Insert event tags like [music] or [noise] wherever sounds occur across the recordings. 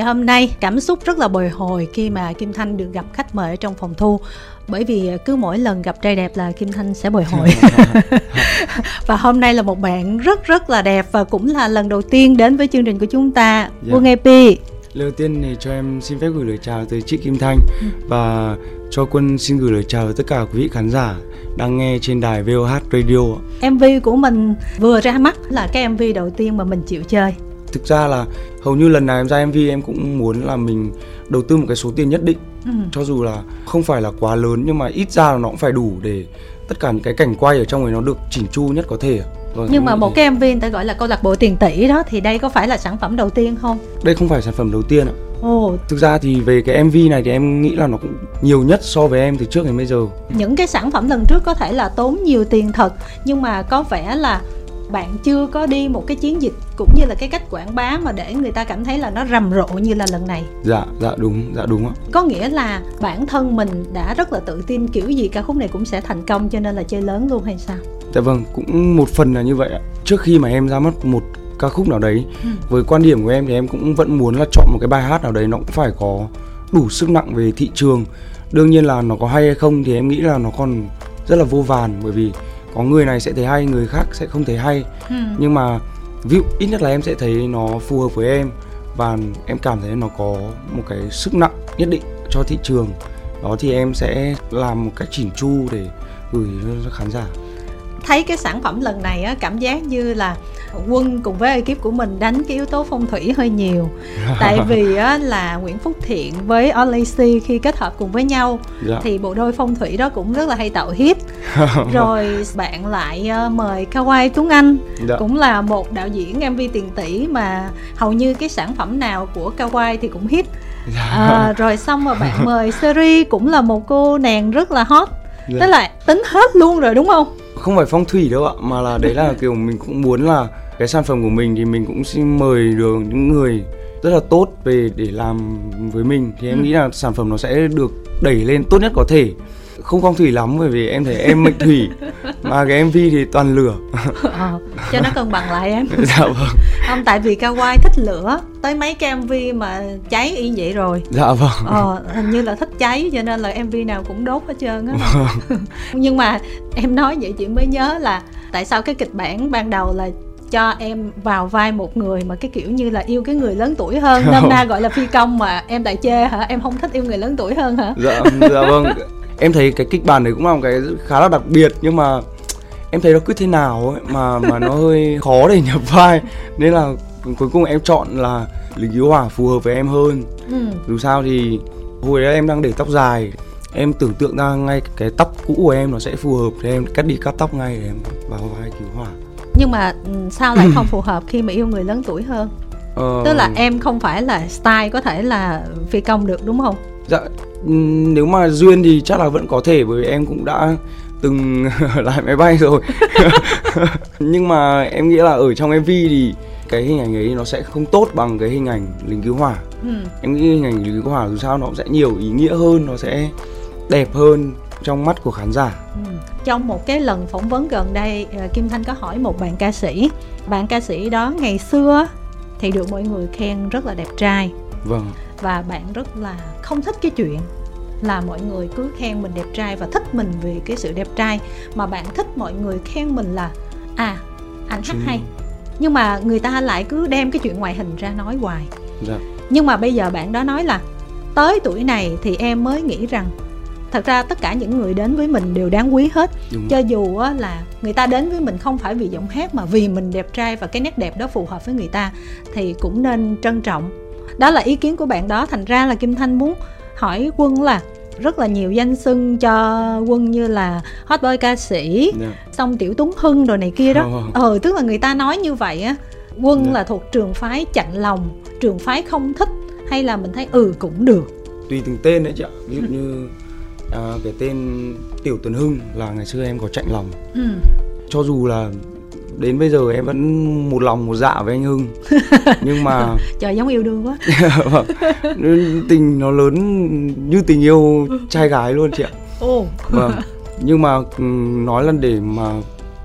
ngày hôm nay cảm xúc rất là bồi hồi khi mà Kim Thanh được gặp khách mời ở trong phòng thu bởi vì cứ mỗi lần gặp trai đẹp là Kim Thanh sẽ bồi hồi [laughs] [laughs] và hôm nay là một bạn rất rất là đẹp và cũng là lần đầu tiên đến với chương trình của chúng ta yeah. Dạ. Quân EP Lời tiên thì cho em xin phép gửi lời chào tới chị Kim Thanh ừ. và cho Quân xin gửi lời chào tới tất cả quý vị khán giả đang nghe trên đài VOH Radio. MV của mình vừa ra mắt là cái MV đầu tiên mà mình chịu chơi. Thực ra là hầu như lần nào em ra MV em cũng muốn là mình đầu tư một cái số tiền nhất định ừ. cho dù là không phải là quá lớn nhưng mà ít ra là nó cũng phải đủ để tất cả những cái cảnh quay ở trong này nó được chỉnh chu nhất có thể Vâng, nhưng mà một cái MV người ta gọi là câu lạc bộ tiền tỷ đó thì đây có phải là sản phẩm đầu tiên không? Đây không phải sản phẩm đầu tiên ạ. Ồ. Thực ra thì về cái MV này thì em nghĩ là nó cũng nhiều nhất so với em từ trước đến bây giờ. Những cái sản phẩm lần trước có thể là tốn nhiều tiền thật nhưng mà có vẻ là bạn chưa có đi một cái chiến dịch cũng như là cái cách quảng bá mà để người ta cảm thấy là nó rầm rộ như là lần này? Dạ dạ đúng dạ đúng ạ. Có nghĩa là bản thân mình đã rất là tự tin kiểu gì ca khúc này cũng sẽ thành công cho nên là chơi lớn luôn hay sao? Dạ vâng cũng một phần là như vậy ạ. Trước khi mà em ra mắt một ca khúc nào đấy ừ. với quan điểm của em thì em cũng vẫn muốn là chọn một cái bài hát nào đấy nó cũng phải có đủ sức nặng về thị trường. Đương nhiên là nó có hay hay không thì em nghĩ là nó còn rất là vô vàn bởi vì có người này sẽ thấy hay người khác sẽ không thấy hay. Ừ. nhưng mà ví dụ ít nhất là em sẽ thấy nó phù hợp với em. Và em cảm thấy nó có một cái sức nặng nhất định cho thị trường. Đó thì em sẽ làm một cách chỉnh chu để gửi cho khán giả thấy cái sản phẩm lần này á cảm giác như là quân cùng với ekip của mình đánh cái yếu tố phong thủy hơi nhiều [laughs] tại vì á là nguyễn phúc thiện với Olacy khi kết hợp cùng với nhau dạ. thì bộ đôi phong thủy đó cũng rất là hay tạo hit [laughs] rồi bạn lại uh, mời Kawai Tuấn Anh dạ. cũng là một đạo diễn MV tiền tỷ mà hầu như cái sản phẩm nào của Kawai thì cũng hit dạ. à, rồi xong mà bạn [laughs] mời Seri cũng là một cô nàng rất là hot. Tức là tính hết luôn rồi đúng không? Không phải phong thủy đâu ạ mà là đấy là kiểu mình cũng muốn là cái sản phẩm của mình thì mình cũng xin mời được những người rất là tốt về để làm với mình. Thì em ừ. nghĩ là sản phẩm nó sẽ được đẩy lên tốt nhất có thể. Không phong thủy lắm bởi vì em thấy em mệnh thủy [laughs] mà cái mv thì toàn lửa. Ờ, cho nó cân bằng lại em. [laughs] Dạ vâng không tại vì kawaii thích lửa. Tới mấy cái mv mà cháy y vậy rồi. Dạ vâng. Ờ, hình như là thích cháy cho nên là mv nào cũng đốt hết trơn á. Vâng. [laughs] nhưng mà em nói vậy chị mới nhớ là tại sao cái kịch bản ban đầu là cho em vào vai một người mà cái kiểu như là yêu cái người lớn tuổi hơn. Nôm na gọi là phi công mà em đại chê hả? Em không thích yêu người lớn tuổi hơn hả? Dạ dạ vâng. [laughs] Em thấy cái kịch bản này cũng là một cái khá là đặc biệt nhưng mà em thấy nó cứ thế nào ấy mà mà nó hơi khó để nhập vai. Nên là cuối cùng em chọn là lính cứu hỏa phù hợp với em hơn. Ừ. dù sao thì hồi đấy em đang để tóc dài. Em tưởng tượng ra ngay cái tóc cũ của em nó sẽ phù hợp thì em cắt đi cắt tóc ngay để em vào vai cứu hỏa. Nhưng mà ừ, sao lại không [clears throat] phù hợp khi mà yêu người lớn tuổi hơn? Ờ... tức là em không phải là style có thể là phi công được đúng không? Dạ nếu mà duyên thì chắc là vẫn có thể bởi vì em cũng đã từng [laughs] lại máy bay rồi. [laughs] Nhưng mà em nghĩ là ở trong mv thì cái hình ảnh ấy nó sẽ không tốt bằng cái hình ảnh lính cứu hỏa. Ừ. em nghĩ hình ảnh lính cứu hỏa dù sao nó sẽ nhiều ý nghĩa hơn nó sẽ đẹp hơn trong mắt của khán giả. Ừ. trong một cái lần phỏng vấn gần đây ờ, kim thanh có hỏi một bạn ca sĩ bạn ca sĩ đó ngày xưa thì được mọi người khen rất là đẹp trai. Vâng. Và bạn rất là không thích cái chuyện là mọi người cứ khen mình đẹp trai và thích mình vì cái sự đẹp trai. Mà bạn thích mọi người khen mình là à anh hát hay. Nhưng mà người ta lại cứ đem cái chuyện ngoại hình ra nói hoài. Dạ. nhưng mà bây giờ bạn đó nói là tới tuổi này thì em mới nghĩ rằng thật ra tất cả những người đến với mình đều đáng quý hết. Đúng. cho dù là người ta đến với mình không phải vì giọng hát mà vì mình đẹp trai và cái nét đẹp đó phù hợp với người ta thì cũng nên trân trọng. Đó là ý kiến của bạn đó. Thành ra là kim thanh muốn hỏi quân là rất là nhiều danh xưng cho quân như là hot boy ca sĩ yeah. Dạ. xong tiểu tuấn hưng rồi này kia đó oh. ờ tức là người ta nói như vậy á quân yeah. Dạ. là thuộc trường phái chạnh lòng trường phái không thích hay là mình thấy ừ cũng được tùy từng tên đấy chị ạ ví dụ như à, cái tên tiểu tuấn hưng là ngày xưa em có chạnh lòng ừ. cho dù là đến bây giờ em vẫn một lòng một dạ với anh Hưng [laughs] nhưng mà trời giống yêu đương quá [laughs] vâng. tình nó lớn như tình yêu trai gái luôn chị ạ Ồ. vâng nhưng mà ừ, nói là để mà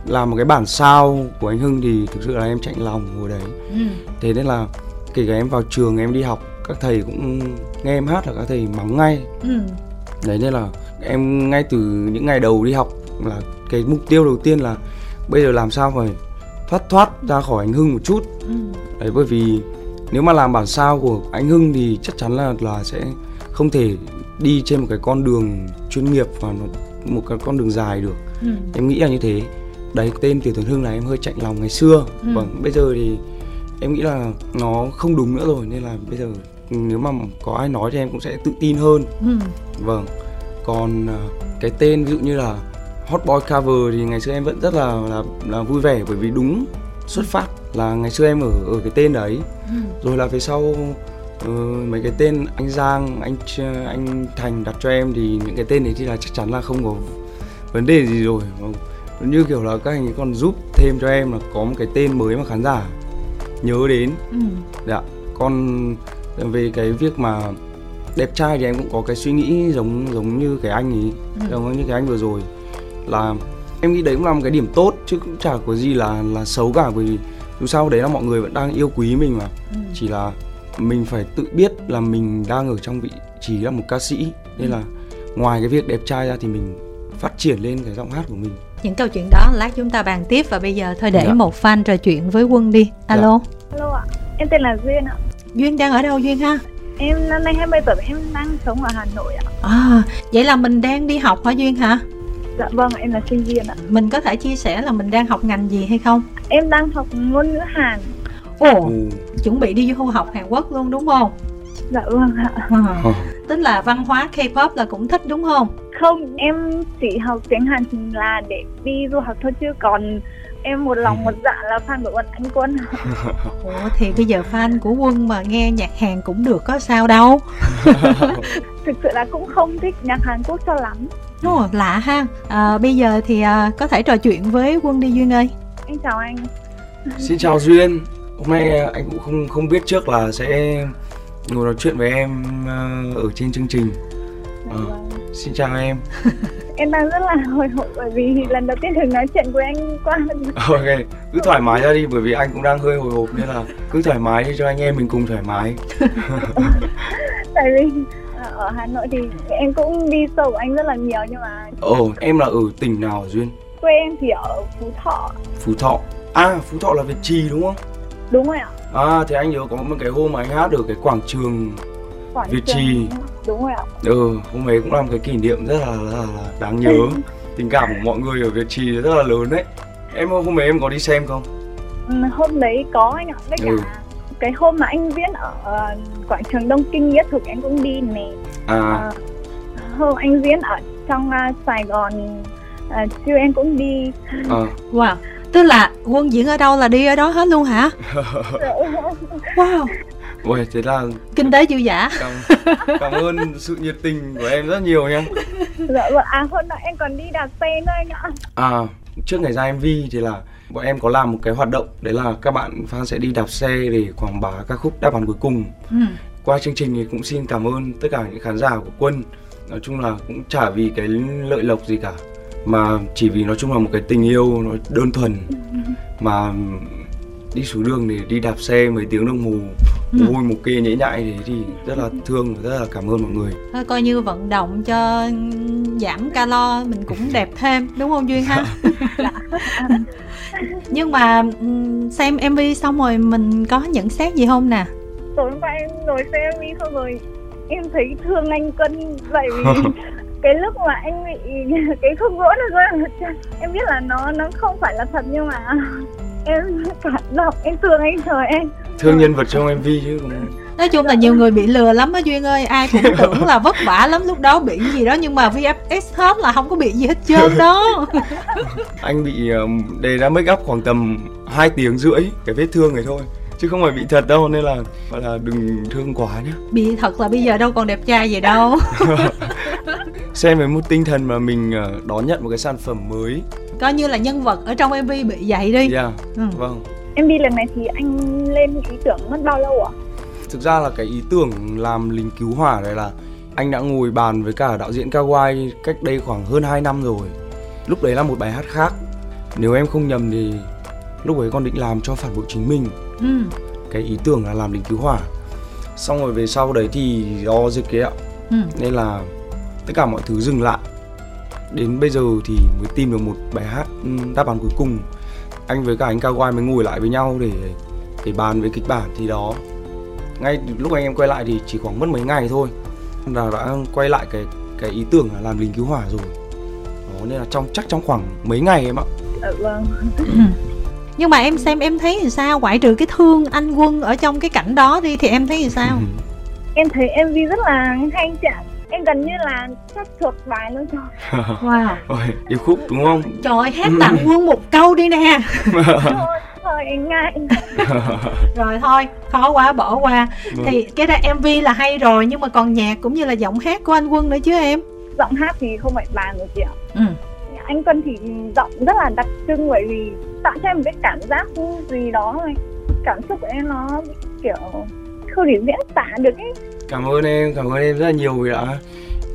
làm một cái bản sao của anh Hưng thì thực sự là em chạy lòng hồi đấy ừ. thế nên là kể cả em vào trường em đi học các thầy cũng nghe em hát là các thầy mắng ngay ừ. đấy nên là em ngay từ những ngày đầu đi học là cái mục tiêu đầu tiên là bây giờ làm sao phải thoát thoát ra khỏi anh Hưng một chút Ừ. đấy bởi vì nếu mà làm bản sao của anh Hưng thì chắc chắn là là sẽ không thể đi trên một cái con đường chuyên nghiệp và nó một cái con đường dài được Ừ. em nghĩ là như thế đấy tên tiểu tướng hưng là em hơi chạnh lòng ngày xưa Ừ. vâng bây giờ thì em nghĩ là nó không đúng nữa rồi nên là bây giờ nếu mà có ai nói thì em cũng sẽ tự tin hơn Ừ. vâng còn à, cái tên ví dụ như là hot boy cover thì ngày xưa em vẫn rất là là, là vui vẻ bởi vì đúng xuất phát là ngày xưa em ở ở cái tên đấy Ừ. rồi là về sau ờ, mấy cái tên anh Giang anh anh Thành đặt cho em thì những cái tên đấy thì là chắc chắn là không có vấn đề gì rồi như kiểu là các anh ấy còn giúp thêm cho em là có một cái tên mới mà khán giả nhớ đến Ừ. dạ còn về cái việc mà đẹp trai thì em cũng có cái suy nghĩ giống giống như cái anh ấy Ừ. giống như cái anh vừa rồi là em nghĩ đấy cũng là một cái điểm tốt chứ cũng chả có gì là là xấu cả bởi vì dù sao đấy là mọi người vẫn đang yêu quý mình mà Ừ. chỉ là mình phải tự biết là mình đang ở trong vị trí là một ca sĩ nên là ngoài cái việc đẹp trai ra thì mình phát triển lên cái giọng hát của mình những câu chuyện đó lát chúng ta bàn tiếp và bây giờ thôi để Dạ. một fan trò chuyện với quân đi alo Alo ạ, em tên là Duyên ạ. duyên đang ở đâu duyên ha Em năm nay 20 tuổi, em đang sống ở Hà Nội ạ. à vậy là mình đang đi học hả duyên hả Dạ vâng, em là sinh viên ạ. mình có thể chia sẻ là mình đang học ngành gì hay không Em đang học ngôn ngữ Hàn. ồ Ồ, chuẩn bị đi du học Hàn Quốc luôn đúng không Dạ vâng ạ. à, tức là văn hóa K-pop là cũng thích đúng không Không, em chỉ học tiếng Hàn là để đi du học thôi chứ còn em một lòng một dạ là fan của quân anh quân. ủa thì bây giờ fan của quân mà nghe nhạc Hàn cũng được có sao đâu [laughs] Thực sự là cũng không thích nhạc Hàn Quốc cho lắm. Ồ, lạ ha à, bây giờ thì à, có thể trò chuyện với quân đi duyên ơi Em chào anh. xin chào duyên hôm nay anh cũng không không biết trước là sẽ ngồi nói chuyện với em ờ, ở trên chương trình Dạ Ờ. vâng. xin chào em [laughs] Em đang rất là hồi hộp bởi vì lần đầu tiên được nói chuyện với anh qua [laughs] ok cứ thoải mái ra đi bởi vì anh cũng đang hơi hồi hộp nên là cứ thoải mái đi cho anh em mình cùng thoải mái [laughs] tại vì ờ, ở Hà Nội thì em cũng đi sâu anh rất là nhiều nhưng mà ồ em là ở tỉnh nào duyên quê em thì ở Phú Thọ. phú thọ à phú thọ là việt trì đúng không Đúng rồi ạ. à thì anh nhớ có một cái hôm mà anh hát ở cái quảng trường Quảng Việt. Trì. Đúng rồi ạ. ừ hôm ấy cũng là một cái kỷ niệm rất là, rất là, là đáng nhớ. Tình cảm của mọi người ở việt trì rất là lớn đấy. Em hôm ấy em có đi xem không? Ừ, hôm đấy có anh ạ. Với cả Ừ. cái hôm mà anh diễn ở ờ, quảng trường Đông Kinh Nghĩa Thục em cũng đi nè. À. Ờ, hôm anh diễn ở trong ờ, Sài Gòn uh, siêu em cũng đi. À wow tức là quân diễn ở đâu là đi ở đó hết luôn hả? [laughs] Wow Ôi, thế là kinh tế dư giả cảm, cảm ơn sự nhiệt tình của em rất nhiều nha. Dạ vâng à hôm đó em còn đi đạp xe nữa anh ạ. À, trước ngày ra MV thì là bọn em có làm một cái hoạt động Đấy là các bạn fan sẽ đi đạp xe để quảng bá ca khúc đáp án cuối cùng. Ừ. Qua chương trình thì cũng xin cảm ơn tất cả những khán giả của Quân. Nói chung là cũng chả vì cái lợi lộc gì cả Mà chỉ vì nói chung là một cái tình yêu nó đơn thuần. Mà đi xuống đường để đi đạp xe mấy tiếng đồng hồ Ừ. Vui một kê nhễ nhại thế thì rất là thương và rất là cảm ơn mọi người. Thôi coi như vận động cho giảm calo mình cũng đẹp thêm đúng không duyên ha? [laughs] Nhưng mà ừm, xem mv xong rồi mình có nhận xét gì không nè? Tối hôm qua em ngồi xe em đi xong rồi em thấy thương anh Cân bởi vì [laughs] cái lúc mà anh bị [laughs] cái khúc gỗ nó rơi vào chân em biết là nó nó không phải là thật nhưng mà em cảm động em thương anh trời em. Thương nhân vật trong MV chứ cũng nói chung là nhiều người bị lừa lắm á duyên ơi ai cũng tưởng là vất vả lắm lúc đó bị gì đó nhưng mà vfx hết là không có bị gì hết trơn đó. [laughs] Anh bị um, đề ra make up khoảng tầm 2 tiếng rưỡi cái vết thương này thôi chứ không phải bị thật đâu nên là gọi là đừng thương quá nhá. Bị thật là bây giờ đâu còn đẹp trai gì đâu. [laughs] Xem với một tinh thần mà mình uh, đón nhận một cái sản phẩm mới coi như là nhân vật ở trong mv bị vậy đi. Yeah ừ. vâng. Đi lần này thì anh lên ý tưởng mất bao lâu ạ? Thực ra là cái ý tưởng làm lính cứu hỏa này là anh đã ngồi bàn với cả đạo diễn Kawai cách đây khoảng hơn 2 năm rồi. Lúc đấy là một bài hát khác. Nếu em không nhầm thì lúc ấy con định làm cho phản bội chính mình. Ừ. cái ý tưởng là làm lính cứu hỏa. Xong rồi về sau đấy thì do dịch ấy ạ. Ừ. nên là tất cả mọi thứ dừng lại đến bây giờ thì mới tìm được một bài hát ừ, đáp án cuối cùng. Anh với cả anh Kawai mới ngồi lại với nhau để để bàn về kịch bản thì đó. Ngay lúc anh em quay lại thì chỉ khoảng mất mấy ngày thôi. Là đã quay lại cái cái ý tưởng là làm lính cứu hỏa rồi. Đó nên là trong chắc trong khoảng mấy ngày em ạ. Dạ vâng. [clears throat] Nhưng mà em xem em thấy thì sao? Ngoại trừ cái thương anh quân ở trong cái cảnh đó đi thì em thấy thì sao? Em thấy mv rất là hay chị ạ em gần như là chắc thuộc bài luôn rồi. [laughs] Wow. Ôi, yêu khúc đúng không? Trời ơi, hát tặng quân một câu đi nè. [laughs] Thôi thôi em ngại [laughs] rồi thôi khó quá bỏ qua. Vâng. thì cái ra mv là hay rồi nhưng mà còn nhạc cũng như là giọng hát của anh quân nữa chứ em. Giọng hát thì không phải bàn rồi chị ạ. Ừ. anh Quân thì giọng rất là đặc trưng bởi vì tạo cho em một cái cảm giác gì đó thôi. Cảm xúc của em nó kiểu không thể diễn tả được ấy cảm ơn em cảm ơn em rất là nhiều vì đã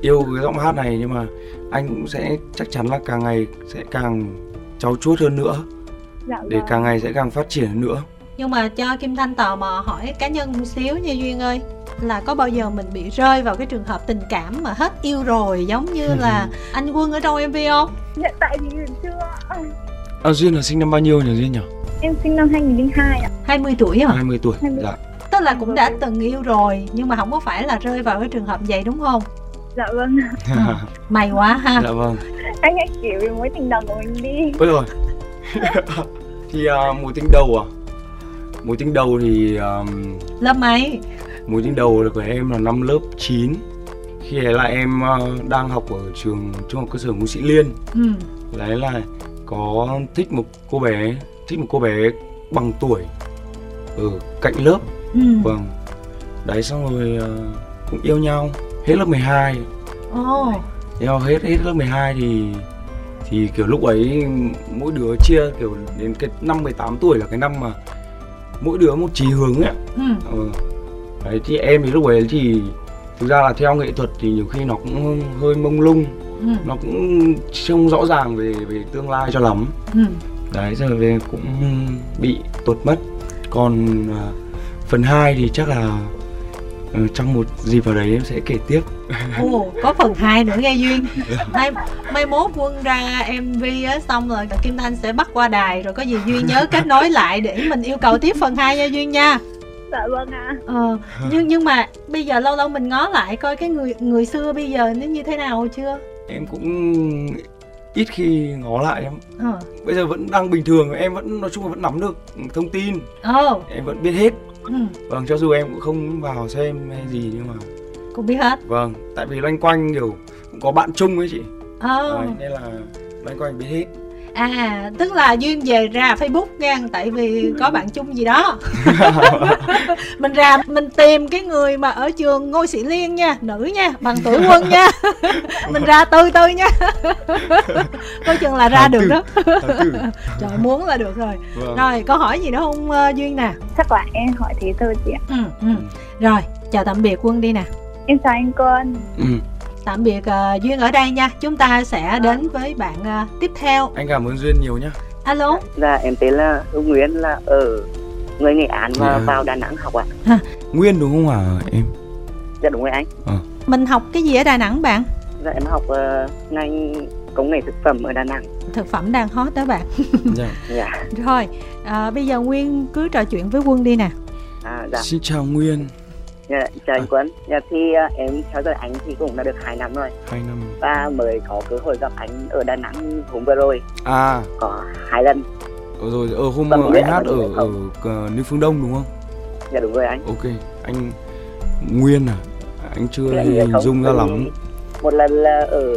yêu cái giọng hát này nhưng mà anh cũng sẽ chắc chắn là càng ngày sẽ càng trau chuốt hơn nữa. Dạ để vâng. càng ngày sẽ càng phát triển hơn nữa. Nhưng mà cho kim thanh tò mò hỏi cá nhân một xíu nha duyên ơi là có bao giờ mình bị rơi vào cái trường hợp tình cảm mà hết yêu rồi giống như [laughs] là anh quân ở trong mv không? Hiện tại thì chưa. À, duyên là sinh năm bao nhiêu nhỉ duyên nhỉ? Em sinh năm 2002 ạ. 20 tuổi hả? 20 tuổi 20. dạ tức là cũng đã từng yêu rồi nhưng mà không có phải là rơi vào cái trường hợp vậy đúng không? Dạ vâng. [laughs] May quá ha. Dạ vâng. Anh hãy kể về mối tình đầu của mình đi. Ôi rồi [laughs] thì à, mối tình đầu à? Mối tình đầu thì um, lớp mấy? mối tình đầu là của em là năm lớp 9 khi ấy là em ờ, đang học ở trường trung học cơ sở Ngũ Sĩ Liên. Ừ. đấy là có thích một cô bé thích một cô bé bằng tuổi ở cạnh lớp ừ. vâng đấy xong rồi ờ, cũng yêu nhau hết lớp 12 ồ yêu hết hết lớp 12 thì thì kiểu lúc ấy mỗi đứa chia kiểu đến cái năm 18 tuổi là cái năm mà mỗi đứa một chí hướng ấy ừ. ừ. đấy thì em thì lúc ấy thì thực ra là theo nghệ thuật thì nhiều khi nó cũng hơi mông lung Ừ. nó cũng không rõ ràng về về tương lai cho lắm Ừ. đấy giờ về cũng bị tuột mất còn à, phần 2 thì chắc là ừ, trong một dịp vào đấy em sẽ kể tiếp. [laughs] Ồ, có phần 2 nữa nghe duyên. Mai, mai mốt quân ra mv á xong rồi kim thanh sẽ bắt qua đài rồi có gì duyên nhớ kết nối lại để mình yêu cầu tiếp phần 2 nha duyên nha. Dạ vâng ạ. Ờ, nhưng nhưng mà bây giờ lâu lâu mình ngó lại coi cái người người xưa bây giờ nó như thế nào chưa? Em cũng ít khi ngó lại lắm. Ờ. Bây giờ vẫn đang bình thường em vẫn nói chung là vẫn nắm được thông tin. Ồ. Em vẫn biết hết ừ, vâng cho dù em cũng không vào xem hay gì nhưng mà cũng biết hết. Vâng tại vì loanh quanh kiểu cũng có bạn chung ấy chị. Ờ. Đấy, nên là loanh quanh biết hết à tức là duyên về ra facebook nha tại vì có bạn chung gì đó. [laughs] [laughs] Mình ra mình tìm cái người mà ở trường ngôi sĩ liên nha nữ nha bằng tuổi quân nha. [laughs] Mình ra tư tư nha. Coi chừng là ra Tháng được tư. đó. trời muốn là được rồi. Vâng. rồi có hỏi gì nữa không ờ, duyên nè? Chắc là em hỏi thế thôi chị ạ. Ừ, ừ. rồi chào tạm biệt quân đi nè. Em chào anh Quân. Ừ. tạm biệt ờ, duyên ở đây nha chúng ta sẽ đến với bạn ờ, tiếp theo anh cảm ơn duyên nhiều nhá alo Dạ em tên là Hữu Nguyễn là ở người Nghệ An và Nghệ An. vào Đà Nẵng học ạ. nguyên đúng không hả em Dạ đúng rồi anh. mình học cái gì ở đà nẵng bạn Dạ em học ờ, ngành công nghệ thực phẩm ở Đà Nẵng. thực phẩm đang hot đó bạn [laughs] dạ. Dạ. Rồi, à, bây giờ Nguyên cứ trò chuyện với Quân đi nè. À, dạ. xin chào nguyên dạ. Chào anh Quân. Dạ thì ờ, em theo dõi anh thì cũng đã được 2 năm rồi hai năm và mới có cơ hội gặp anh ở Đà Nẵng hôm vừa rồi à có hai lần. ở rồi ở hôm Vâng, anh hát ở ở ờ, New Phương Đông đúng không Dạ đúng rồi anh. ok anh nguyên à anh chưa anh biết hình không? dung ra lắm Một lần là ở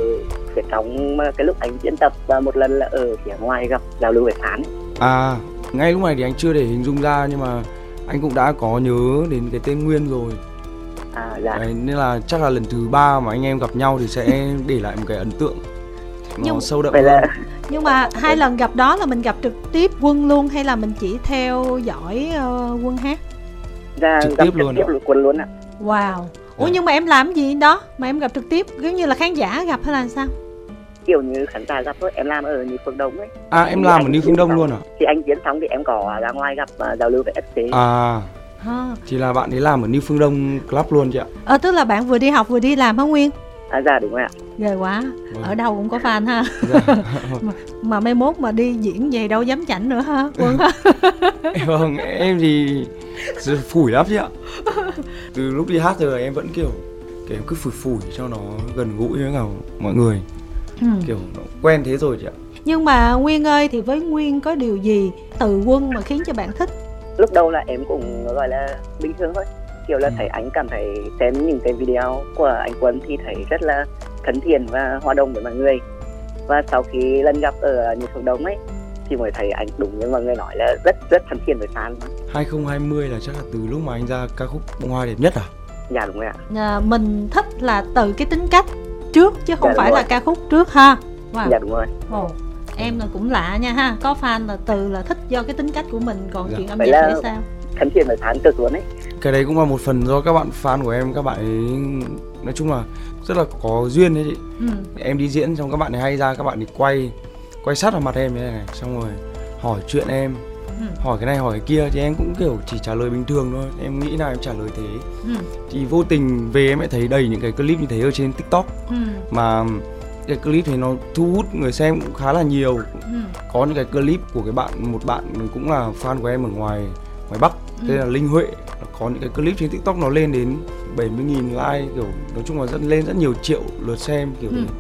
phía trong cái lúc anh diễn tập và một lần là ở phía ngoài gặp giao lưu về phán. à ngay lúc này thì anh chưa để hình dung ra nhưng mà anh cũng đã có nhớ đến cái tên nguyên rồi À dạ. Đấy, nên là chắc là lần thứ ba mà anh em gặp nhau thì sẽ để lại một cái ấn tượng nó Nhưng- sâu đậm Vậy hơn là Nhưng mà hai lần gặp đó là mình gặp trực tiếp Quân luôn hay là mình chỉ theo dõi ờ, Quân hát? dạ, Trực gặp tiếp luôn trực tiếp quân luôn ạ. Wow. Ủa Dạ. nhưng mà em làm gì đó mà em gặp trực tiếp giống như là khán giả gặp hay là sao? Kiểu như khán giả gặp thôi em làm ở như phương đông ấy. À em Thì làm ở New Phương Đông xong- luôn à? Thì anh diễn xong thì em có ra ngoài gặp uh, giao lưu với SC à. À. thì là bạn ấy làm ở New Phương Đông Club luôn chị ạ. Ờ tức là bạn vừa đi học vừa đi làm hả Nguyên? À dạ đúng rồi ạ. Ghê quá. Vâng. ở đâu cũng có fan ha. Dạ. [laughs] mà, mà mai mốt mà đi diễn về đâu dám chảnh nữa ha quân. Ha [laughs] vâng em thì phủi lắm chị ạ. Từ lúc đi hát giờ em vẫn kiểu kiểu em cứ phủi phủi cho nó gần gũi với cả mọi người ừ. kiểu quen thế rồi chị ạ. Nhưng mà Nguyên ơi thì với Nguyên có điều gì từ quân mà khiến cho bạn thích? Lúc đầu là em cũng gọi là bình thường thôi. Kiểu là Ừ. thấy anh cảm thấy xem những cái video của anh Quân thì thấy rất là thân thiện và hòa đồng với mọi người. Và sau khi lần gặp ở New Phương Đông ấy thì mới thấy anh đúng như mọi người nói là rất rất thân thiện với fan. 2020 là chắc là từ lúc mà anh ra ca khúc bông hoa đẹp nhất à? Dạ đúng rồi ạ. À, mình thích là từ cái tính cách trước chứ không Dạ, phải rồi. là ca khúc trước ha wow. dạ đúng rồi Ồ, em là cũng lạ nha ha có fan là từ là thích do cái tính cách của mình còn Dạ. chuyện âm nhạc là- thì sao thân thiện với fan cực luôn ấy cái đấy cũng là một phần do các bạn fan của em các bạn ấy nói chung là rất là có duyên đấy chị ừ. em đi diễn xong các bạn ấy hay ra các bạn ấy quay quay sát vào mặt em như thế này xong rồi hỏi chuyện em Ừ. hỏi cái này hỏi cái kia thì em cũng kiểu chỉ trả lời bình thường thôi em nghĩ là em trả lời thế Ừ. thì vô tình về em lại thấy đầy những cái clip như thế ở trên tiktok Ừ. mà cái clip thì nó thu hút người xem cũng khá là nhiều Ừ. có những cái clip của cái bạn một bạn cũng là fan của em ở ngoài ngoài bắc Ừ. tên là linh huệ có những cái clip trên tiktok nó lên đến 70.000 like kiểu nói chung là rất lên rất nhiều triệu lượt xem kiểu Ừ. thế.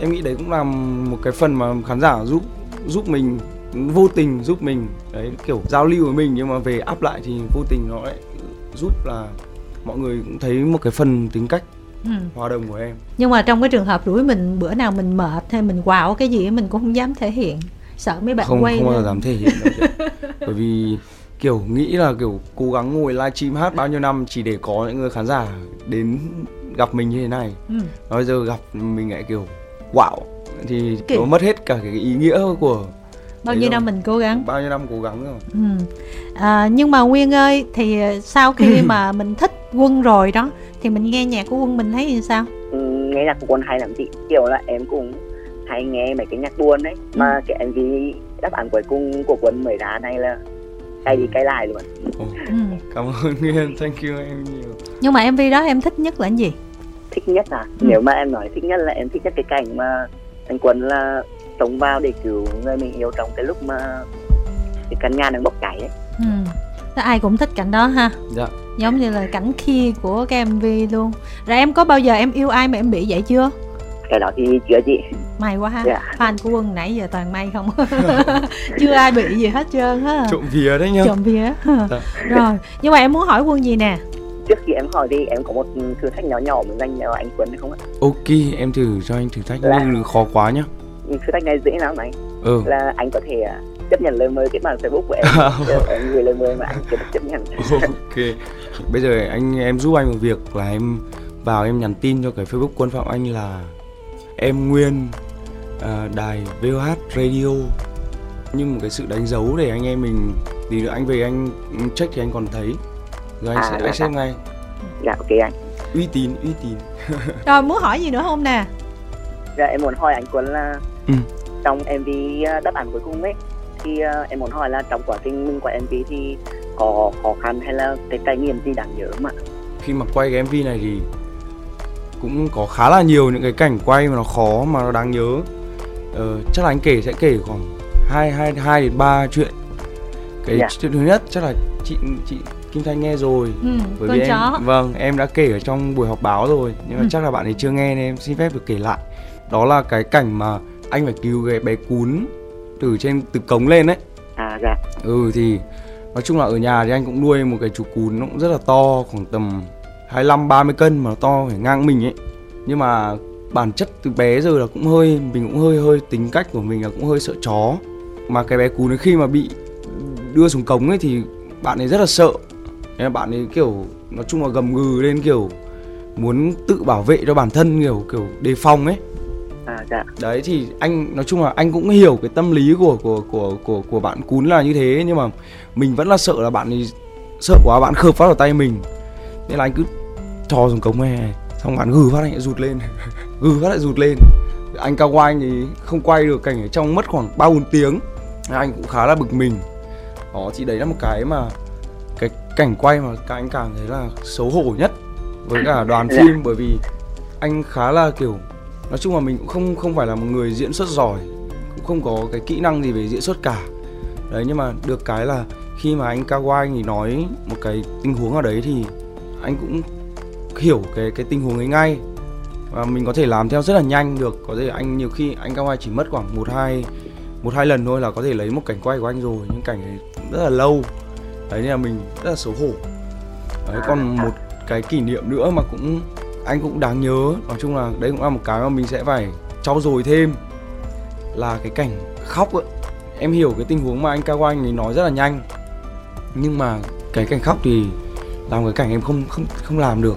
em nghĩ đấy cũng là một cái phần mà khán giả giúp giúp mình vô tình giúp mình đấy kiểu giao lưu với mình nhưng mà về áp lại thì vô tình nó lại giúp là mọi người cũng thấy một cái phần tính cách Ừ. hòa đồng của em. Nhưng mà trong cái trường hợp rủi mình bữa nào mình mệt hay mình quạo cái gì mình cũng không dám thể hiện. Sợ mấy bạn không quay không bao giờ dám thể hiện đâu [laughs] bởi vì kiểu nghĩ là kiểu cố gắng ngồi livestream hát bao nhiêu năm chỉ để có những người khán giả đến gặp mình như thế này. Ừ. Bây giờ gặp mình lại kiểu wow thì Kiểu- nó mất hết cả cái ý nghĩa của bao Đấy nhiêu năm mình cố gắng? bao nhiêu năm cố gắng rồi. Ừ. à, nhưng mà Nguyên ơi thì sau khi mà mình thích quân rồi đó thì mình nghe nhạc của quân mình thấy như sao? Ừ, nghe nhạc của Quân hay lắm chị. Kiểu là em cũng hay nghe mấy cái nhạc buồn ấy. Mà cái MV đáp án cuối cùng của Quân mới ra này là cay đi cay lại luôn. Ừ. cảm ơn Nguyên. Thank you em nhiều. Nhưng mà MV đó em thích nhất là cái gì? Thích nhất à? Ừ. nếu mà em nói thích nhất là em thích nhất cái cảnh mà anh Quân là sống vào để cứu người mình yêu trong cái lúc mà cái căn nhà đang bốc cháy ấy. Ừ. Thế ai cũng thích cảnh đó ha? Dạ. Giống như là cảnh kia của cái MV luôn. Rồi em có bao giờ em yêu ai mà em bị vậy chưa? Cái đó thì chưa chị. May quá ha. Dạ. fan của quân nãy giờ toàn may không? [laughs] Chưa ai bị gì hết trơn á. Trộm vía đấy nhá trộm vía. Dạ. [laughs] rồi nhưng mà em muốn hỏi quân gì nè? Trước khi em hỏi thì em có một thử thách nhỏ nhỏ muốn dành cho anh Quân hay không ạ? Ok em thử cho anh thử thách Là- nhưng đừng khó quá nhá thử thách này dễ lắm anh. Ừ. Là anh có thể à, chấp nhận lời mời kết bạn Facebook của em [laughs] em gửi lời mời mà anh chưa được chấp nhận. [laughs] Ok. Bây giờ anh em giúp anh một việc là em vào em nhắn tin cho cái facebook quân phạm anh là em nguyên à, đài VOH radio. Nhưng một cái sự đánh dấu để anh em mình tí nữa anh về anh check thì anh còn thấy. Rồi anh À, sẽ dạ, anh xem ngay. Dạ ok anh. Uy tín uy tín. Rồi muốn hỏi gì nữa không nè? Dạ em muốn hỏi anh Quân là Ừ. trong MV à, đáp án cuối cùng ấy thì à, em muốn hỏi là trong quá trình mình quay MV thì có khó khăn hay là cái trải nghiệm gì đáng nhớ không ạ? Khi mà quay cái mv này thì cũng có khá là nhiều những cái cảnh quay mà nó khó mà nó đáng nhớ. Ờ, chắc là anh kể sẽ kể khoảng hai hai hai đến ba chuyện. Cái Dạ. chuyện thứ nhất chắc là chị chị Kim Thanh nghe rồi. Ừ, bởi con vì chó. em vâng em đã kể ở trong buổi họp báo rồi. Nhưng mà Ừ. chắc là bạn ấy chưa nghe nên em xin phép được kể lại. Đó là cái cảnh mà anh phải cứu cái bé cún từ trên từ cống lên đấy à dạ Ừ thì nói chung là ở nhà thì anh cũng nuôi một cái chú cún nó cũng rất là to khoảng tầm 25 30 cân mà nó to phải ngang mình ấy. Nhưng mà bản chất từ bé giờ là cũng hơi mình cũng hơi hơi tính cách của mình là cũng hơi sợ chó. Mà cái bé cún ấy khi mà bị đưa xuống cống ấy thì bạn ấy rất là sợ. Nên bạn ấy kiểu nói chung là gầm gừ lên kiểu muốn tự bảo vệ cho bản thân kiểu kiểu đề phòng ấy à dạ. Đấy thì anh nói chung là anh cũng hiểu cái tâm lý của của của của của bạn cún là như thế nhưng mà mình vẫn là sợ là bạn ấy sợ quá bạn khớp phát vào tay mình. Nên là anh cứ cho xuống cống này xong bạn gừ phát anh lại rụt lên. [laughs] Gừ phát lại rụt lên. Anh cao qua anh thì không quay được cảnh ở trong mất khoảng ba bốn tiếng. Anh cũng khá là bực mình. Đó thì đấy là một cái mà cái cảnh quay mà các anh cảm thấy là xấu hổ nhất với cả đoàn Dạ. phim bởi vì anh khá là kiểu nói chung là mình cũng không không phải là một người diễn xuất giỏi, cũng không có cái kỹ năng gì về diễn xuất cả. Đấy, nhưng mà được cái là khi mà anh Kawai anh ấy nói một cái tình huống ở đấy thì anh cũng hiểu cái cái tình huống ấy ngay. Và mình có thể làm theo rất là nhanh được. Có thể anh, nhiều khi anh Kawai chỉ mất khoảng một, hai một, hai lần thôi là có thể lấy một cảnh quay của anh rồi, nhưng cảnh ấy cũng rất là lâu. Đấy, nên là mình rất là xấu hổ. Đấy, còn một cái kỷ niệm nữa mà cũng anh cũng đáng nhớ. Nói chung là đấy cũng là một cái mà mình sẽ phải trau dồi thêm. Là cái cảnh khóc ấy. Em hiểu cái tình huống mà anh Cao Anh ấy nói rất là nhanh. Nhưng mà cái cảnh khóc thì làm cái cảnh em không không không làm được.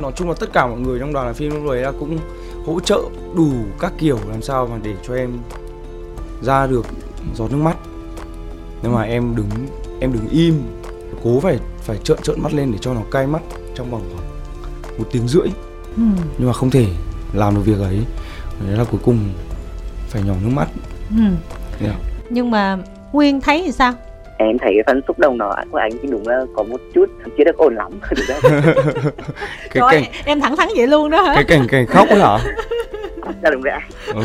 Nói chung là tất cả mọi người trong đoàn làm phim lúc đấy là cũng hỗ trợ đủ các kiểu làm sao mà để cho em ra được giọt nước mắt. Nhưng mà em đứng em đứng im, cố phải phải trợn trợn mắt lên để cho nó cay mắt trong vòng khoảng một tiếng rưỡi ừ. nhưng mà không thể làm được việc ấy đấy là cuối cùng phải nhỏ nước mắt Ừ. Yeah. nhưng mà nguyên thấy thì sao em thấy cái phần xúc động đó của anh thì đúng là có một chút chưa được ổn lắm [laughs] đúng không [laughs] cái Trời cảnh em thẳng thắn vậy luôn đó hả cái cảnh cảnh khóc ấy hả là đúng rồi ừ.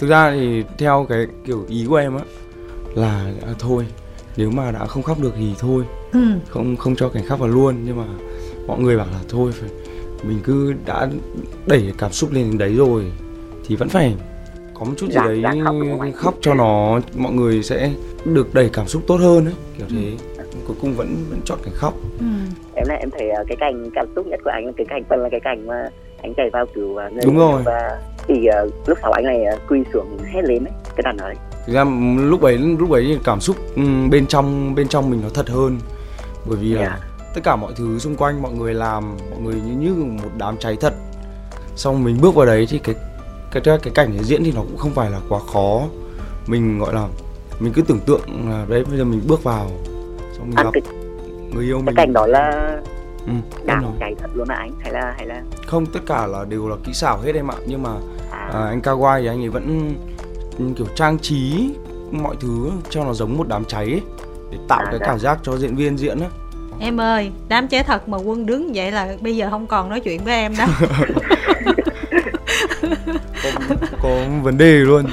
thực ra thì theo cái kiểu ý của em á là à, thôi nếu mà đã không khóc được thì thôi ừ. không không cho cảnh khóc vào luôn nhưng mà mọi người bảo là thôi phải mình cứ đã đẩy cảm xúc lên đến đấy rồi thì vẫn phải có một chút gì Dạ, đấy dạ, khóc khóc cho nó mọi người sẽ được đẩy cảm xúc tốt hơn ấy kiểu thế cuối cùng vẫn vẫn chọn cảnh khóc Ừ. em là em thấy ờ, cái cảnh cảm xúc nhất của anh là cái cảnh phần là cái cảnh mà anh chạy vào cứu ờ, người Đúng rồi. và thì ờ, lúc sau anh này ờ, quỳ xuống hét lên ấy cái đoạn đấy thực ra lúc ấy lúc ấy cảm xúc ừ, bên trong bên trong mình nó thật hơn bởi vì là Dạ. Tất cả mọi thứ xung quanh mọi người làm mọi người như như một đám cháy thật. Xong mình bước vào đấy thì cái cái cái, cảnh để diễn thì nó cũng không phải là quá khó. Mình gọi là mình cứ tưởng tượng là đấy bây giờ mình bước vào. Xong mình à, gặp cái, người yêu cái mình. cảnh đó là ừ, nói. cháy thật luôn là anh? Hay là hay là không tất cả là đều là kỹ xảo hết em ạ. Nhưng mà à, à, anh Kawai thì anh ấy vẫn ừ, kiểu trang trí mọi thứ cho nó giống một đám cháy ấy, để tạo À, cái dạ. cảm giác cho diễn viên diễn á em ơi đám cháy thật mà quân đứng vậy là bây giờ không còn nói chuyện với em đâu có, có vấn đề luôn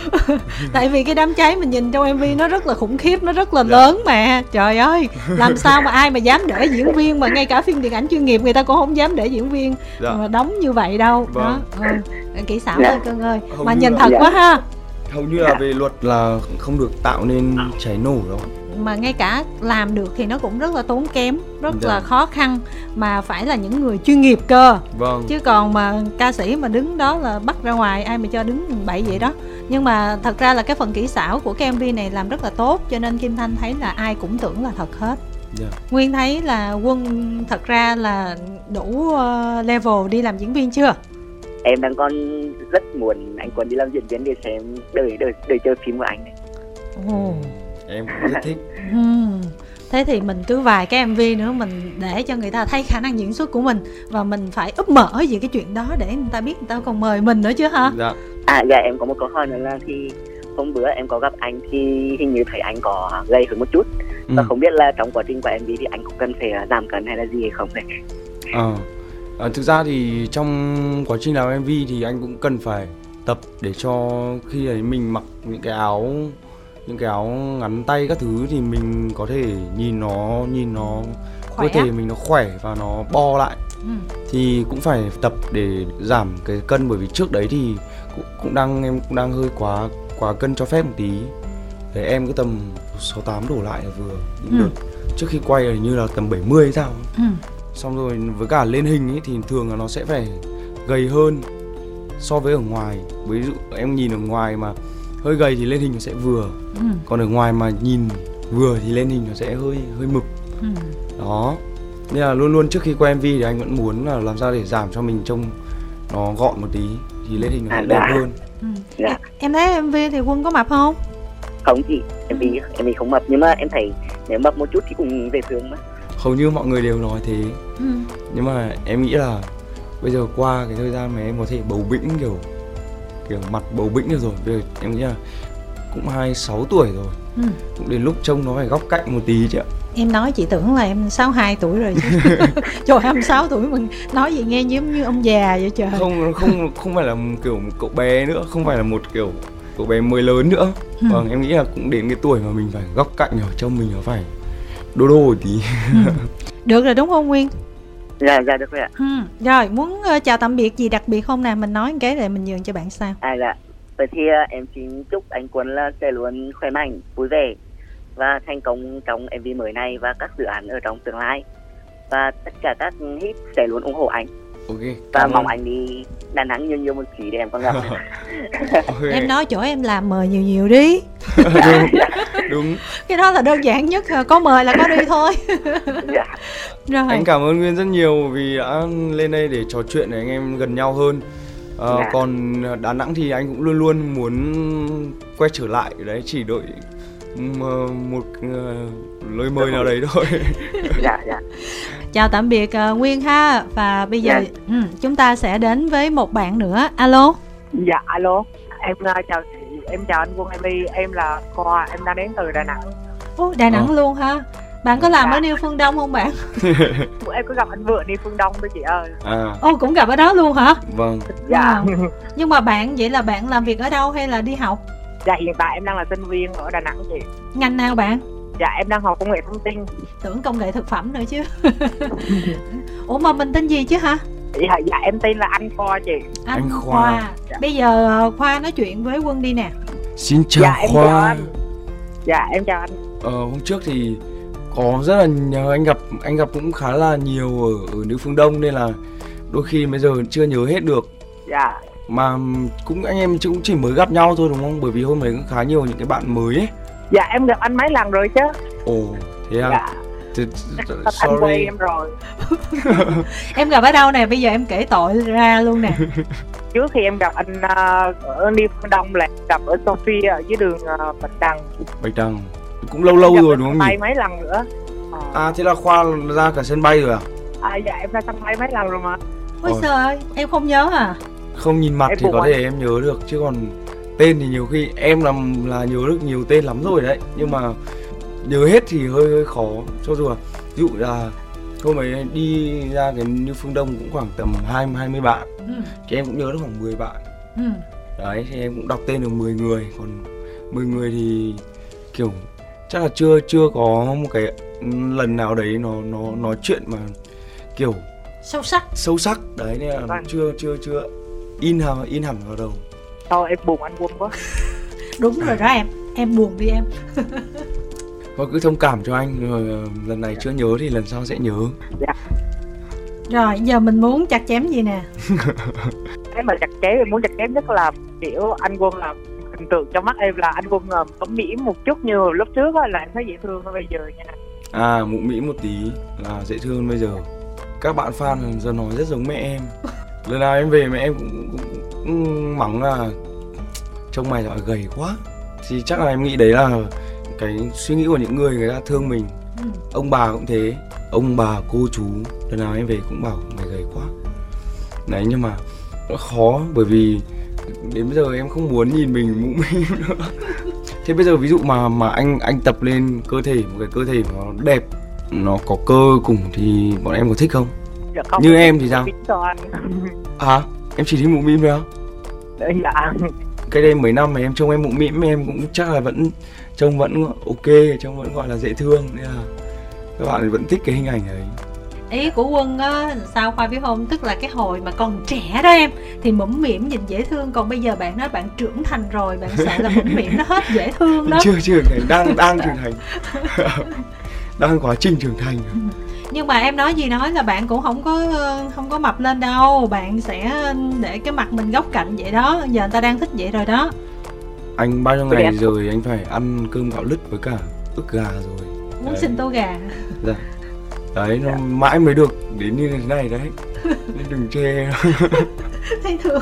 tại vì cái đám cháy mình nhìn trong mv nó rất là khủng khiếp nó rất là lớn mà trời ơi làm sao mà ai mà dám để diễn viên mà ngay cả phim điện ảnh chuyên nghiệp người ta cũng không dám để diễn viên Dạ. mà đóng như vậy đâu đó Vâng. ừ. kỹ xảo Dạ. thôi cưng ơi Hầu mà nhìn là- thật Dạ. quá ha hầu như là về luật là không được tạo nên cháy nổ đâu mà ngay cả làm được thì nó cũng rất là tốn kém rất Dạ. là khó khăn mà phải là những người chuyên nghiệp cơ vâng chứ còn mà ca sĩ mà đứng đó là bắt ra ngoài ai mà cho đứng bậy vậy đó nhưng mà thật ra là cái phần kỹ xảo của cái mv này làm rất là tốt cho nên kim thanh thấy là ai cũng tưởng là thật hết dạ. nguyên thấy là quân thật ra là đủ ờ, level đi làm diễn viên chưa em đang còn rất muốn anh Quân đi làm diễn viên để xem đời đời đời chơi phim của anh này Ồ. em cũng rất thích Hmm. [laughs] Thế thì mình cứ vài cái MV nữa mình để cho người ta thấy khả năng diễn xuất của mình và mình phải úp mở về cái chuyện đó để người ta biết người ta còn mời mình nữa chứ hả? dạ à dạ em có một câu hỏi nữa là thì hôm bữa em có gặp anh thì hình như thấy anh có gầy hơn một chút ừ. và không biết là trong quá trình của MV thì anh có cần phải ờ, giảm cân hay là gì hay không này Ờ. Ờ, thực ra thì trong quá trình làm MV thì anh cũng cần phải tập để cho khi ấy mình mặc những cái áo những cái áo ngắn tay các thứ thì mình có thể nhìn nó nhìn nó Khỏe. cơ thể mình nó khỏe và nó bo lại Ừ. thì cũng phải tập để giảm cái cân bởi vì trước đấy thì cũng, cũng đang em cũng đang hơi quá quá cân cho phép một tí để em cứ tầm 68 đổ lại là vừa những Ừ. đợt trước khi quay là như là tầm 70 hay sao Ừ. xong rồi với cả lên hình ấy thì thường là nó sẽ phải gầy hơn so với ở ngoài ví dụ em nhìn ở ngoài mà hơi gầy thì lên hình nó sẽ vừa Ừ. còn ở ngoài mà nhìn vừa thì lên hình nó sẽ hơi hơi mực Ừ. đó nên là luôn luôn trước khi quay mv thì anh vẫn muốn là làm sao để giảm cho mình trông nó gọn một tí thì lên hình nó À, sẽ đẹp dạ. hơn Ừ. Dạ. Em- thấy MV thì quân có mập không? không chị em vì em vì không mập nhưng mà em thấy nếu mập một chút thì cũng dễ thương mà hầu như mọi người đều nói thế Ừ. nhưng mà em nghĩ là bây giờ qua cái thời gian mà em có thể bầu bĩnh kiểu kiểu mặt bầu bĩnh rồi. Bây giờ em nghĩ là cũng 26 tuổi rồi. Ừ. cũng đến lúc trông nó phải góc cạnh một tí chứ ạ. Em nói chị tưởng là em 62 tuổi rồi chứ. [laughs] Trời 26 tuổi mình nói gì nghe giống như ông già vậy trời. Không không không phải là kiểu một cậu bé nữa không phải là một kiểu cậu bé mới lớn nữa. Ừ. vâng em nghĩ là cũng đến cái tuổi mà mình phải góc cạnh ở trong mình nó phải đô đô một tí. Ừ. [laughs] được rồi đúng không nguyên dạ dạ được rồi ạ. Ừ. rồi muốn ờ, chào tạm biệt gì đặc biệt không nè? Mình nói cái để mình nhường cho bạn sao? À dạ. Vậy thì ờ, em xin chúc anh Quân là sẽ luôn khỏe mạnh vui vẻ và thành công trong MV mới này và các dự án ở trong tương lai. Và tất cả các hit sẽ luôn ủng hộ anh ok và mong anh đi Đà Nẵng nhiều nhiều một tí để em có gặp. [laughs] Ok. em nói chỗ em làm mời nhiều nhiều đi. [laughs] Đúng, đúng. Cái đó là đơn giản nhất có mời là có đi thôi. [laughs] Dạ. Rồi. Anh cảm ơn nguyên rất nhiều vì đã lên đây để trò chuyện để anh em gần nhau hơn. Ờ, Dạ. còn đà nẵng thì anh cũng luôn luôn muốn quay trở lại. Đấy chỉ ờ, một ờ, lời mời nào đấy thôi. [laughs] Dạ dạ. Chào tạm biệt ờ, nguyên ha. Và bây giờ Dạ. ừ, chúng ta sẽ đến với một bạn nữa. Alo. Dạ alo, em uh, chào chị, em chào anh Quân Amy, em là Khoa, em đang đến từ Đà Nẵng. Ô, Đà Nẵng Ờ. luôn ha bạn có làm Dạ. ở Niêu Phương Đông không bạn? [laughs] Em có gặp anh Vượng đi Phương Đông đó chị ơi. à. Ô cũng gặp ở đó luôn hả? Vâng. Dạ. nhưng mà bạn vậy là bạn làm việc ở đâu hay là đi học dạ hiện tại em đang là sinh viên ở Đà Nẵng chị. ngành nào bạn Dạ em đang học công nghệ thông tin. tưởng công nghệ thực phẩm nữa chứ [laughs] ủa mà mình tên gì chứ hả Dạ, dạ em tên là anh Khoa chị. anh, Anh khoa, Khoa. bây giờ ờ, khoa nói chuyện với quân đi nè xin chào dạ em chào khoa anh. Dạ em chào anh. ờ, hôm trước thì có rất là nhờ anh gặp anh gặp cũng khá là nhiều ở ở nước phương đông nên là đôi khi bây giờ chưa nhớ hết được Dạ. Mà cũng anh em cũng chỉ mới gặp nhau thôi đúng không bởi vì hôm đấy cũng khá nhiều những cái bạn mới ấy Dạ em gặp anh mấy lần rồi chứ. ồ thế à Dạ. Thế, Thật [laughs] anh quen sorry em rồi. [laughs] em gặp ở đâu nè bây giờ em kể tội ra luôn nè [laughs] Trước khi em gặp anh uh, ở đi Phương Đông là gặp ở Sophia ở dưới đường uh, Bạch Đằng. bạch đằng cũng lâu lâu Gặp rồi đúng không nhỉ bay mấy lần nữa. Ờ. à thế là khoa ra cả sân bay rồi à À, dạ em ra sân bay mấy lần rồi mà. ôi Ôi. trời ơi em không nhớ à không nhìn mặt Em thì có thể em nhớ được chứ còn tên thì nhiều khi em là là nhớ được nhiều tên lắm rồi đấy. Nhưng mà nhớ hết thì hơi hơi khó. Cho dù là ví dụ là hôm ấy đi ra cái như phương đông cũng khoảng tầm hai hai mươi bạn. Ừ. thì em cũng nhớ được khoảng 10 bạn. Ừ. đấy thì em cũng đọc tên được 10 người. Còn 10 người thì kiểu chắc là chưa chưa có một cái lần nào đấy nó nó nói chuyện mà kiểu sâu sắc. sâu sắc. Đấy nên là Vâng. chưa chưa chưa in hẳn in hẳn vào đầu. Thôi em buồn anh Quân quá. [laughs] đúng rồi đó em em buồn đi em. [laughs] Thôi cứ thông cảm cho anh rồi ờ, lần này chưa nhớ thì lần sau sẽ nhớ. Rồi giờ mình muốn chặt chém gì nè? [laughs] Cái mà chặt chém em muốn chặt chém nhất là kiểu anh quân là hình tượng trong mắt em là anh quân là có mỉm một chút như lúc trước á là em thấy dễ thương hơn bây giờ nha. À mụ mỹ một tí là dễ thương bây giờ. Các bạn fan giờ nói rất giống mẹ em lần nào em về mẹ em cũng, cũng, cũng, mắng là trông mày dạo gầy quá. Thì chắc là em nghĩ đấy là cái suy nghĩ của những người người ta thương mình. Ừ. ông bà cũng thế ông bà cô chú lần nào em về cũng bảo mày gầy quá. Đấy nhưng mà nó khó bởi vì đến bây giờ em không muốn nhìn mình mũm mĩm [laughs] nữa. Thế bây giờ ví dụ mà mà anh anh tập lên cơ thể một cái cơ thể mà nó đẹp nó có cơ cùng thì bọn em có thích không dạ không Như em thì sao? à [laughs] em chỉ thích mũm mĩm thôi á dạ. Cái đây mấy năm mà em trông em mũm mĩm em cũng chắc là vẫn trông vẫn ok trông vẫn gọi là dễ thương nên là các bạn vẫn thích cái hình ảnh đấy ý của quân á sao khoa biết không? Tức là cái hồi mà còn trẻ đó em thì mũm mỉm nhìn dễ thương còn bây giờ bạn nói bạn trưởng thành rồi bạn sợ là mũm mỉm nó hết dễ thương đó [laughs] chưa thành đang đang trưởng thành. [laughs] Đang quá trình trưởng thành nhưng mà em nói gì nói là bạn cũng không có ờ, không có mập lên đâu. Bạn sẽ để cái mặt mình góc cạnh vậy đó. Giờ người ta đang thích vậy rồi đó. Anh bao nhiêu Đẹp. ngày rồi anh phải ăn cơm gạo lứt với cả ức gà rồi? Muốn xin tô gà. Đấy nó mãi mới được đến như thế này đấy. [laughs] Nên đừng chê. [laughs] Thấy thương.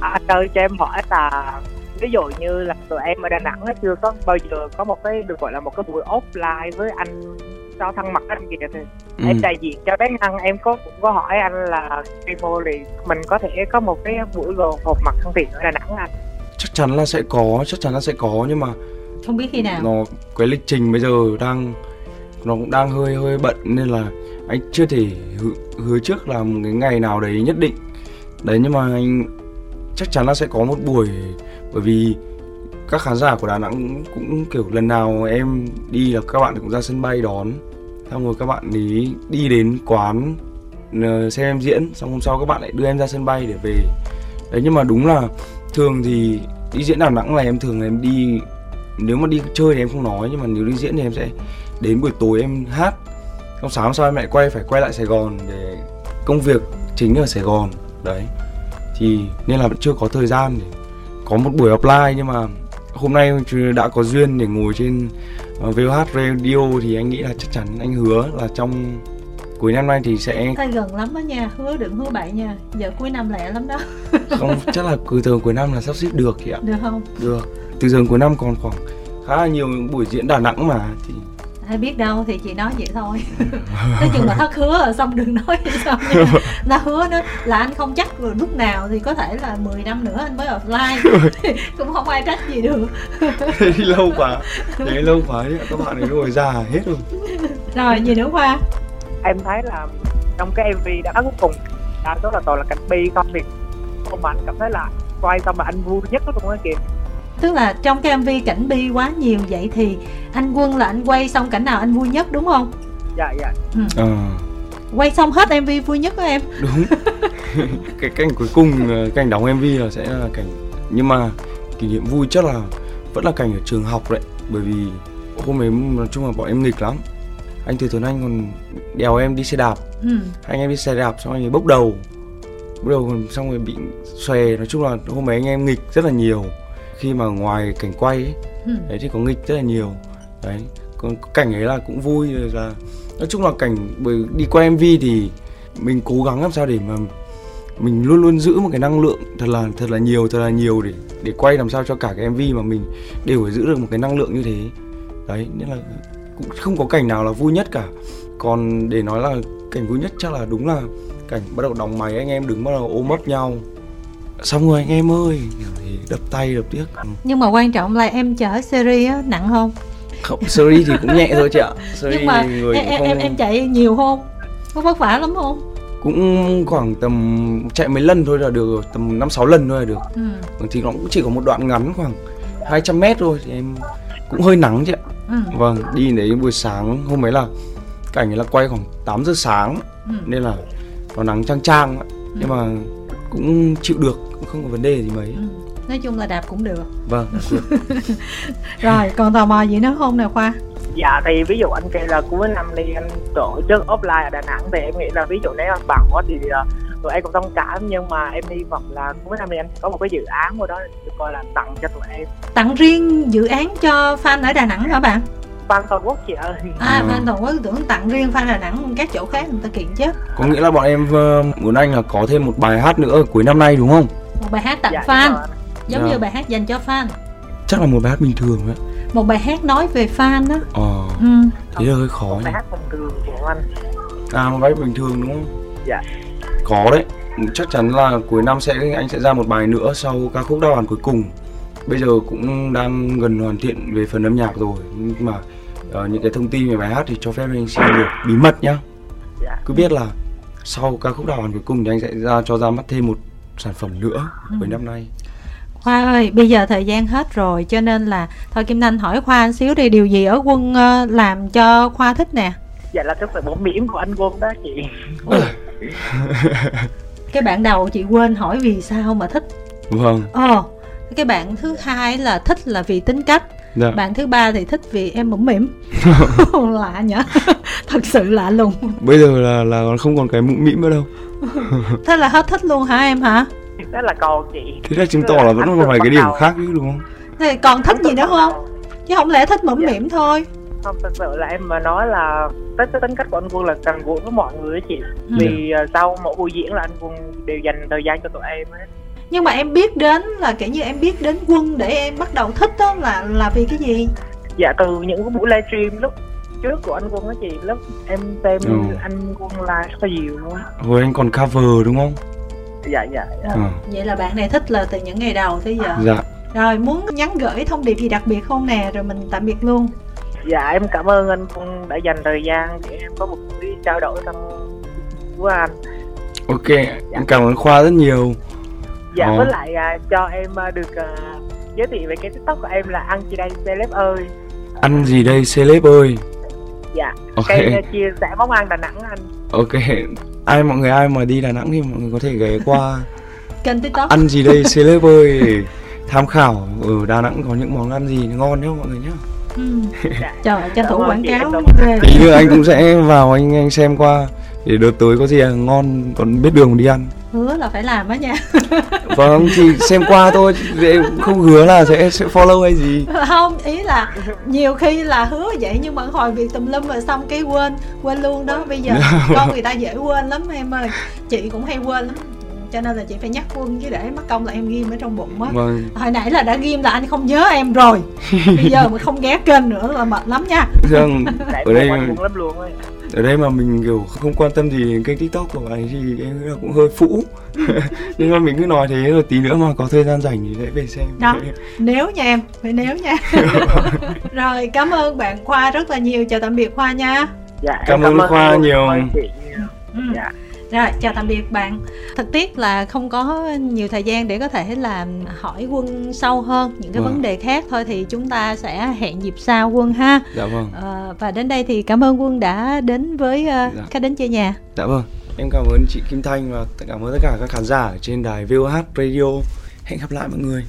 À, anh ơi cho em hỏi là ví dụ như là tụi em ở Đà Nẵng á, chưa có bao giờ có một cái được gọi là một cái buổi offline với anh cho thân mật anh kìa thì ừ. em đại diện cho bé Ngân em có cũng có hỏi anh là Primo thì mình có thể có một cái buổi gồm họp mặt thân thiện ở Đà Nẵng anh. Chắc chắn là sẽ có chắc chắn là sẽ có nhưng mà không biết khi nào. nó cái lịch trình bây giờ đang nó cũng đang hơi hơi bận nên là anh chưa thể hứa, hứa trước là một cái ngày nào đấy nhất định. Đấy nhưng mà anh chắc chắn là sẽ có một buổi bởi vì các khán giả của Đà Nẵng cũng kiểu lần nào em đi là các bạn cũng ra sân bay đón. Xong rồi các bạn ấy đi đến quán ờ, xem em diễn, xong hôm sau các bạn lại đưa em ra sân bay để về. Đấy, nhưng mà đúng là thường thì đi diễn Đà Nẵng là em thường là em đi, nếu mà đi chơi thì em không nói, nhưng mà nếu đi diễn thì em sẽ đến buổi tối em hát. Xong sáng hôm sau em lại quay, phải quay lại Sài Gòn để công việc chính ở Sài Gòn. Đấy, thì nên là vẫn chưa có thời gian để có một buổi offline nhưng mà hôm nay đã có duyên để ngồi trên uh, VOH Radio thì anh nghĩ là chắc chắn anh hứa là trong cuối năm nay thì sẽ Tay gần lắm đó nha, hứa đừng hứa bậy nha Giờ cuối năm lẹ lắm đó [laughs] không chắc là từ từ cuối năm là sắp xếp được chị ạ Được không? được từ giờ cuối năm còn khoảng khá là nhiều buổi diễn Đà Nẵng mà thì ai biết đâu thì chị nói vậy thôi. [laughs] Nói chừng là thất hứa rồi xong đừng nói nha. [laughs] nó hứa nó là anh không chắc rồi lúc nào thì có thể là 10 năm nữa anh mới offline. [laughs] Cũng không ai trách gì được. Thì lâu quá. Thế lâu quá đấy các bạn ấy ngồi già hết rồi. Rồi gì nữa khoa? Em thấy là trong cái mv đã cuối cùng đa số là toàn là cảnh bi không việc không mà anh cảm thấy là quay xong mà anh vui nhất luôn á kìa tức là trong cái mv cảnh bi quá nhiều vậy thì anh quân là anh quay xong cảnh nào anh vui nhất đúng không? Dạ dạ. Ờ. Quay xong hết mv vui nhất đó em. Đúng. [laughs] Cái cảnh cuối cùng ờ, cảnh đóng mv là sẽ là cảnh nhưng mà kỷ niệm vui chắc là vẫn là cảnh ở trường học đấy. Bởi vì hôm ấy nói chung là bọn em nghịch lắm. Anh từ tuấn anh còn đèo em đi xe đạp. Ừ. anh em đi xe đạp xong anh ấy bốc đầu. Bốc đầu xong rồi bị xòe. Nói chung là hôm ấy anh em nghịch rất là nhiều khi mà ngoài cảnh quay ấy, Ừ. đấy thì có nghịch rất là nhiều. Đấy còn cảnh ấy là cũng vui rồi là nói chung là cảnh bởi đi quay mv thì mình cố gắng làm sao để mà mình luôn luôn giữ một cái năng lượng thật là thật là nhiều thật là nhiều để để quay làm sao cho cả cái mv mà mình đều phải giữ được một cái năng lượng như thế. Đấy nên là cũng không có cảnh nào là vui nhất cả. Còn để nói là cảnh vui nhất chắc là đúng là cảnh bắt đầu đóng máy anh em đứng bắt đầu ôm ấp nhau xong rồi anh em ơi thế, đập tay đập tiếc ừ. nhưng mà quan trọng là em chở series á nặng không không series thì cũng nhẹ thôi chị ạ series nhưng mà thì người em, không em em chạy nhiều không có vất vả lắm không cũng khoảng tầm chạy mấy lần thôi là được tầm năm sáu lần thôi là được ừ. Vâng, thì nó cũng chỉ có một đoạn ngắn khoảng 200 mét thôi thì em cũng hơi nắng chị ạ Ừ. vâng đi đấy buổi sáng hôm ấy là cảnh ấy là quay khoảng 8 giờ sáng Ừ. nên là nó nắng trang trang ạ. nhưng mà cũng chịu được cũng không có vấn đề gì mấy. Ừ. nói chung là đạp cũng được. Vâng được. [laughs] rồi còn tò mò gì nữa không nè khoa? Dạ thì ví dụ anh kêu là cuối năm đi anh tổ chức offline ở đà nẵng thì em nghĩ là ví dụ nếu anh bằng quá thì uh, tụi em cũng thông cảm nhưng mà em hy vọng là cuối năm này anh có một cái dự án của đó được coi là tặng cho tụi em. Tặng riêng dự án cho fan ở đà nẵng hả bạn? Fan toàn quốc chị ơi. À Ừ. fan toàn quốc tưởng tặng riêng fan đà nẵng các chỗ khác người ta kiện chứ. Có nghĩa là bọn em ờ, muốn anh là có thêm một bài hát nữa ở cuối năm nay đúng không một bài hát tặng dạ, fan. đúng rồi. giống Dạ. như bài hát dành cho fan. Chắc là một bài hát bình thường đấy một bài hát nói về fan á. Ờ. Ừ. thế là hơi khó một nhỉ. bài hát thông thường của anh à một bài hát bình thường đúng không? Dạ. có đấy. Chắc chắn là cuối năm sẽ anh sẽ ra một bài nữa sau ca khúc đau bàn cuối cùng. Bây giờ cũng đang gần hoàn thiện về phần âm nhạc rồi. Nhưng mà ờ, những cái thông tin về bài hát thì cho phép anh xin được bí mật nhá. Dạ. Cứ biết là sau ca khúc đào bàn cuối cùng thì anh sẽ ra cho ra mắt thêm một sản phẩm nữa cuối năm nay Khoa ơi, bây giờ thời gian hết rồi cho nên là thôi Kim Thanh hỏi Khoa một xíu đi điều gì ở quân ờ, làm cho Khoa thích nè. dạ là cái phần bổ mỉm của anh quân đó chị [laughs] Cái bạn đầu chị quên hỏi vì sao mà thích. vâng Ờ, cái bạn thứ hai là thích là vì tính cách, dạ. bạn thứ ba thì thích vì em mũm mỉm. [laughs] [laughs] lạ nhỉ? Thật sự lạ lùng. bây giờ là là còn không còn cái mũm mĩm nữa đâu [laughs] Thế là hết thích luôn hả em hả? đó là còn chị thế là chứng tỏ là vẫn còn vài cái điểm khác chứ đúng không Thế còn thích gì nữa không? Chứ không lẽ thích mũm mỉm thôi. không thật sự là em mà nói là cái tính cách của anh quân là gần gũi với mọi người á chị Ừ. vì ờ, sau mỗi buổi diễn là anh quân đều dành thời gian cho tụi em ấy Nhưng mà em biết đến là kiểu như em biết đến quân để em bắt đầu thích đó là là vì cái gì? dạ từ những buổi livestream lúc trước của anh quân á chị lúc em xem Ừ. anh quân live rất là nhiều luôn á. Hồi anh còn cover đúng không? Dạ dạ dạ. ờ Vậy là bạn này thích là từ những ngày đầu tới giờ. dạ. Rồi muốn nhắn gửi thông điệp gì đặc biệt không nè Rồi mình tạm biệt luôn. Dạ em cảm ơn anh Quân đã dành thời gian để em có một buổi trao đổi thân với anh. Ok em cảm ơn khoa rất nhiều. Dạ Ồ. với lại à, cho em à, được à, giới thiệu về cái tiktok của em là ăn chi đây celeb ơi. Ăn gì đây celeb ơi dạ. Ok. Cái à, chia sẻ món ăn đà nẵng anh. Ok. Ai mọi người ai mà đi đà nẵng thì mọi người có thể ghé qua. [laughs] Kênh tiktok. Ăn gì đây celeb ơi [laughs] tham khảo ở đà nẵng có những món ăn gì ngon nhá mọi người nhá. Ừ. dạ. trời tranh thủ quảng cáo. Tí nữa anh cũng sẽ vào anh anh xem qua để đợt tới có gì là ngon còn biết đường đi ăn. Hứa là phải làm á nha. [laughs] Vâng thì xem qua thôi em không hứa là sẽ sẽ follow hay gì. Không ý là nhiều khi là hứa vậy nhưng mà hồi việc tùm lum rồi xong cái quên quên luôn đó. Bây giờ [laughs] con người ta dễ quên lắm em ơi. Chị cũng hay quên lắm. Cho nên là chị phải nhắc quân chứ để mất công là em ghim ở trong bụng á. Vâng. Hồi nãy là đã ghim là anh không nhớ em rồi. Bây giờ mà không ghé kênh nữa là mệt lắm nha. Vâng. Ở đây lắm luôn ấy ở đây mà mình kiểu không quan tâm gì đến kênh tiktok của bạn thì em nghĩ là cũng hơi phũ [laughs] nhưng mà mình cứ nói thế rồi tí nữa mà có thời gian rảnh thì sẽ về xem Đó. nếu nha em phải nếu nha [laughs] rồi cảm ơn bạn khoa rất là nhiều chào tạm biệt khoa nha dạ Cảm em ơn Khoa Quân, nhiều. cảm nhiều. ừ. dạ Rồi, chào tạm biệt bạn. Thật tiếc là không có nhiều thời gian để có thể là hỏi quân sâu hơn những cái Vâng. vấn đề khác thôi thì chúng ta sẽ hẹn dịp sau quân ha. dạ vâng Ờ, và đến đây thì cảm ơn quân đã đến với ờ, Dạ. khách đến chơi nhà. dạ vâng em cảm ơn chị kim thanh và cảm ơn tất cả các khán giả ở trên đài VOH radio hẹn gặp lại mọi người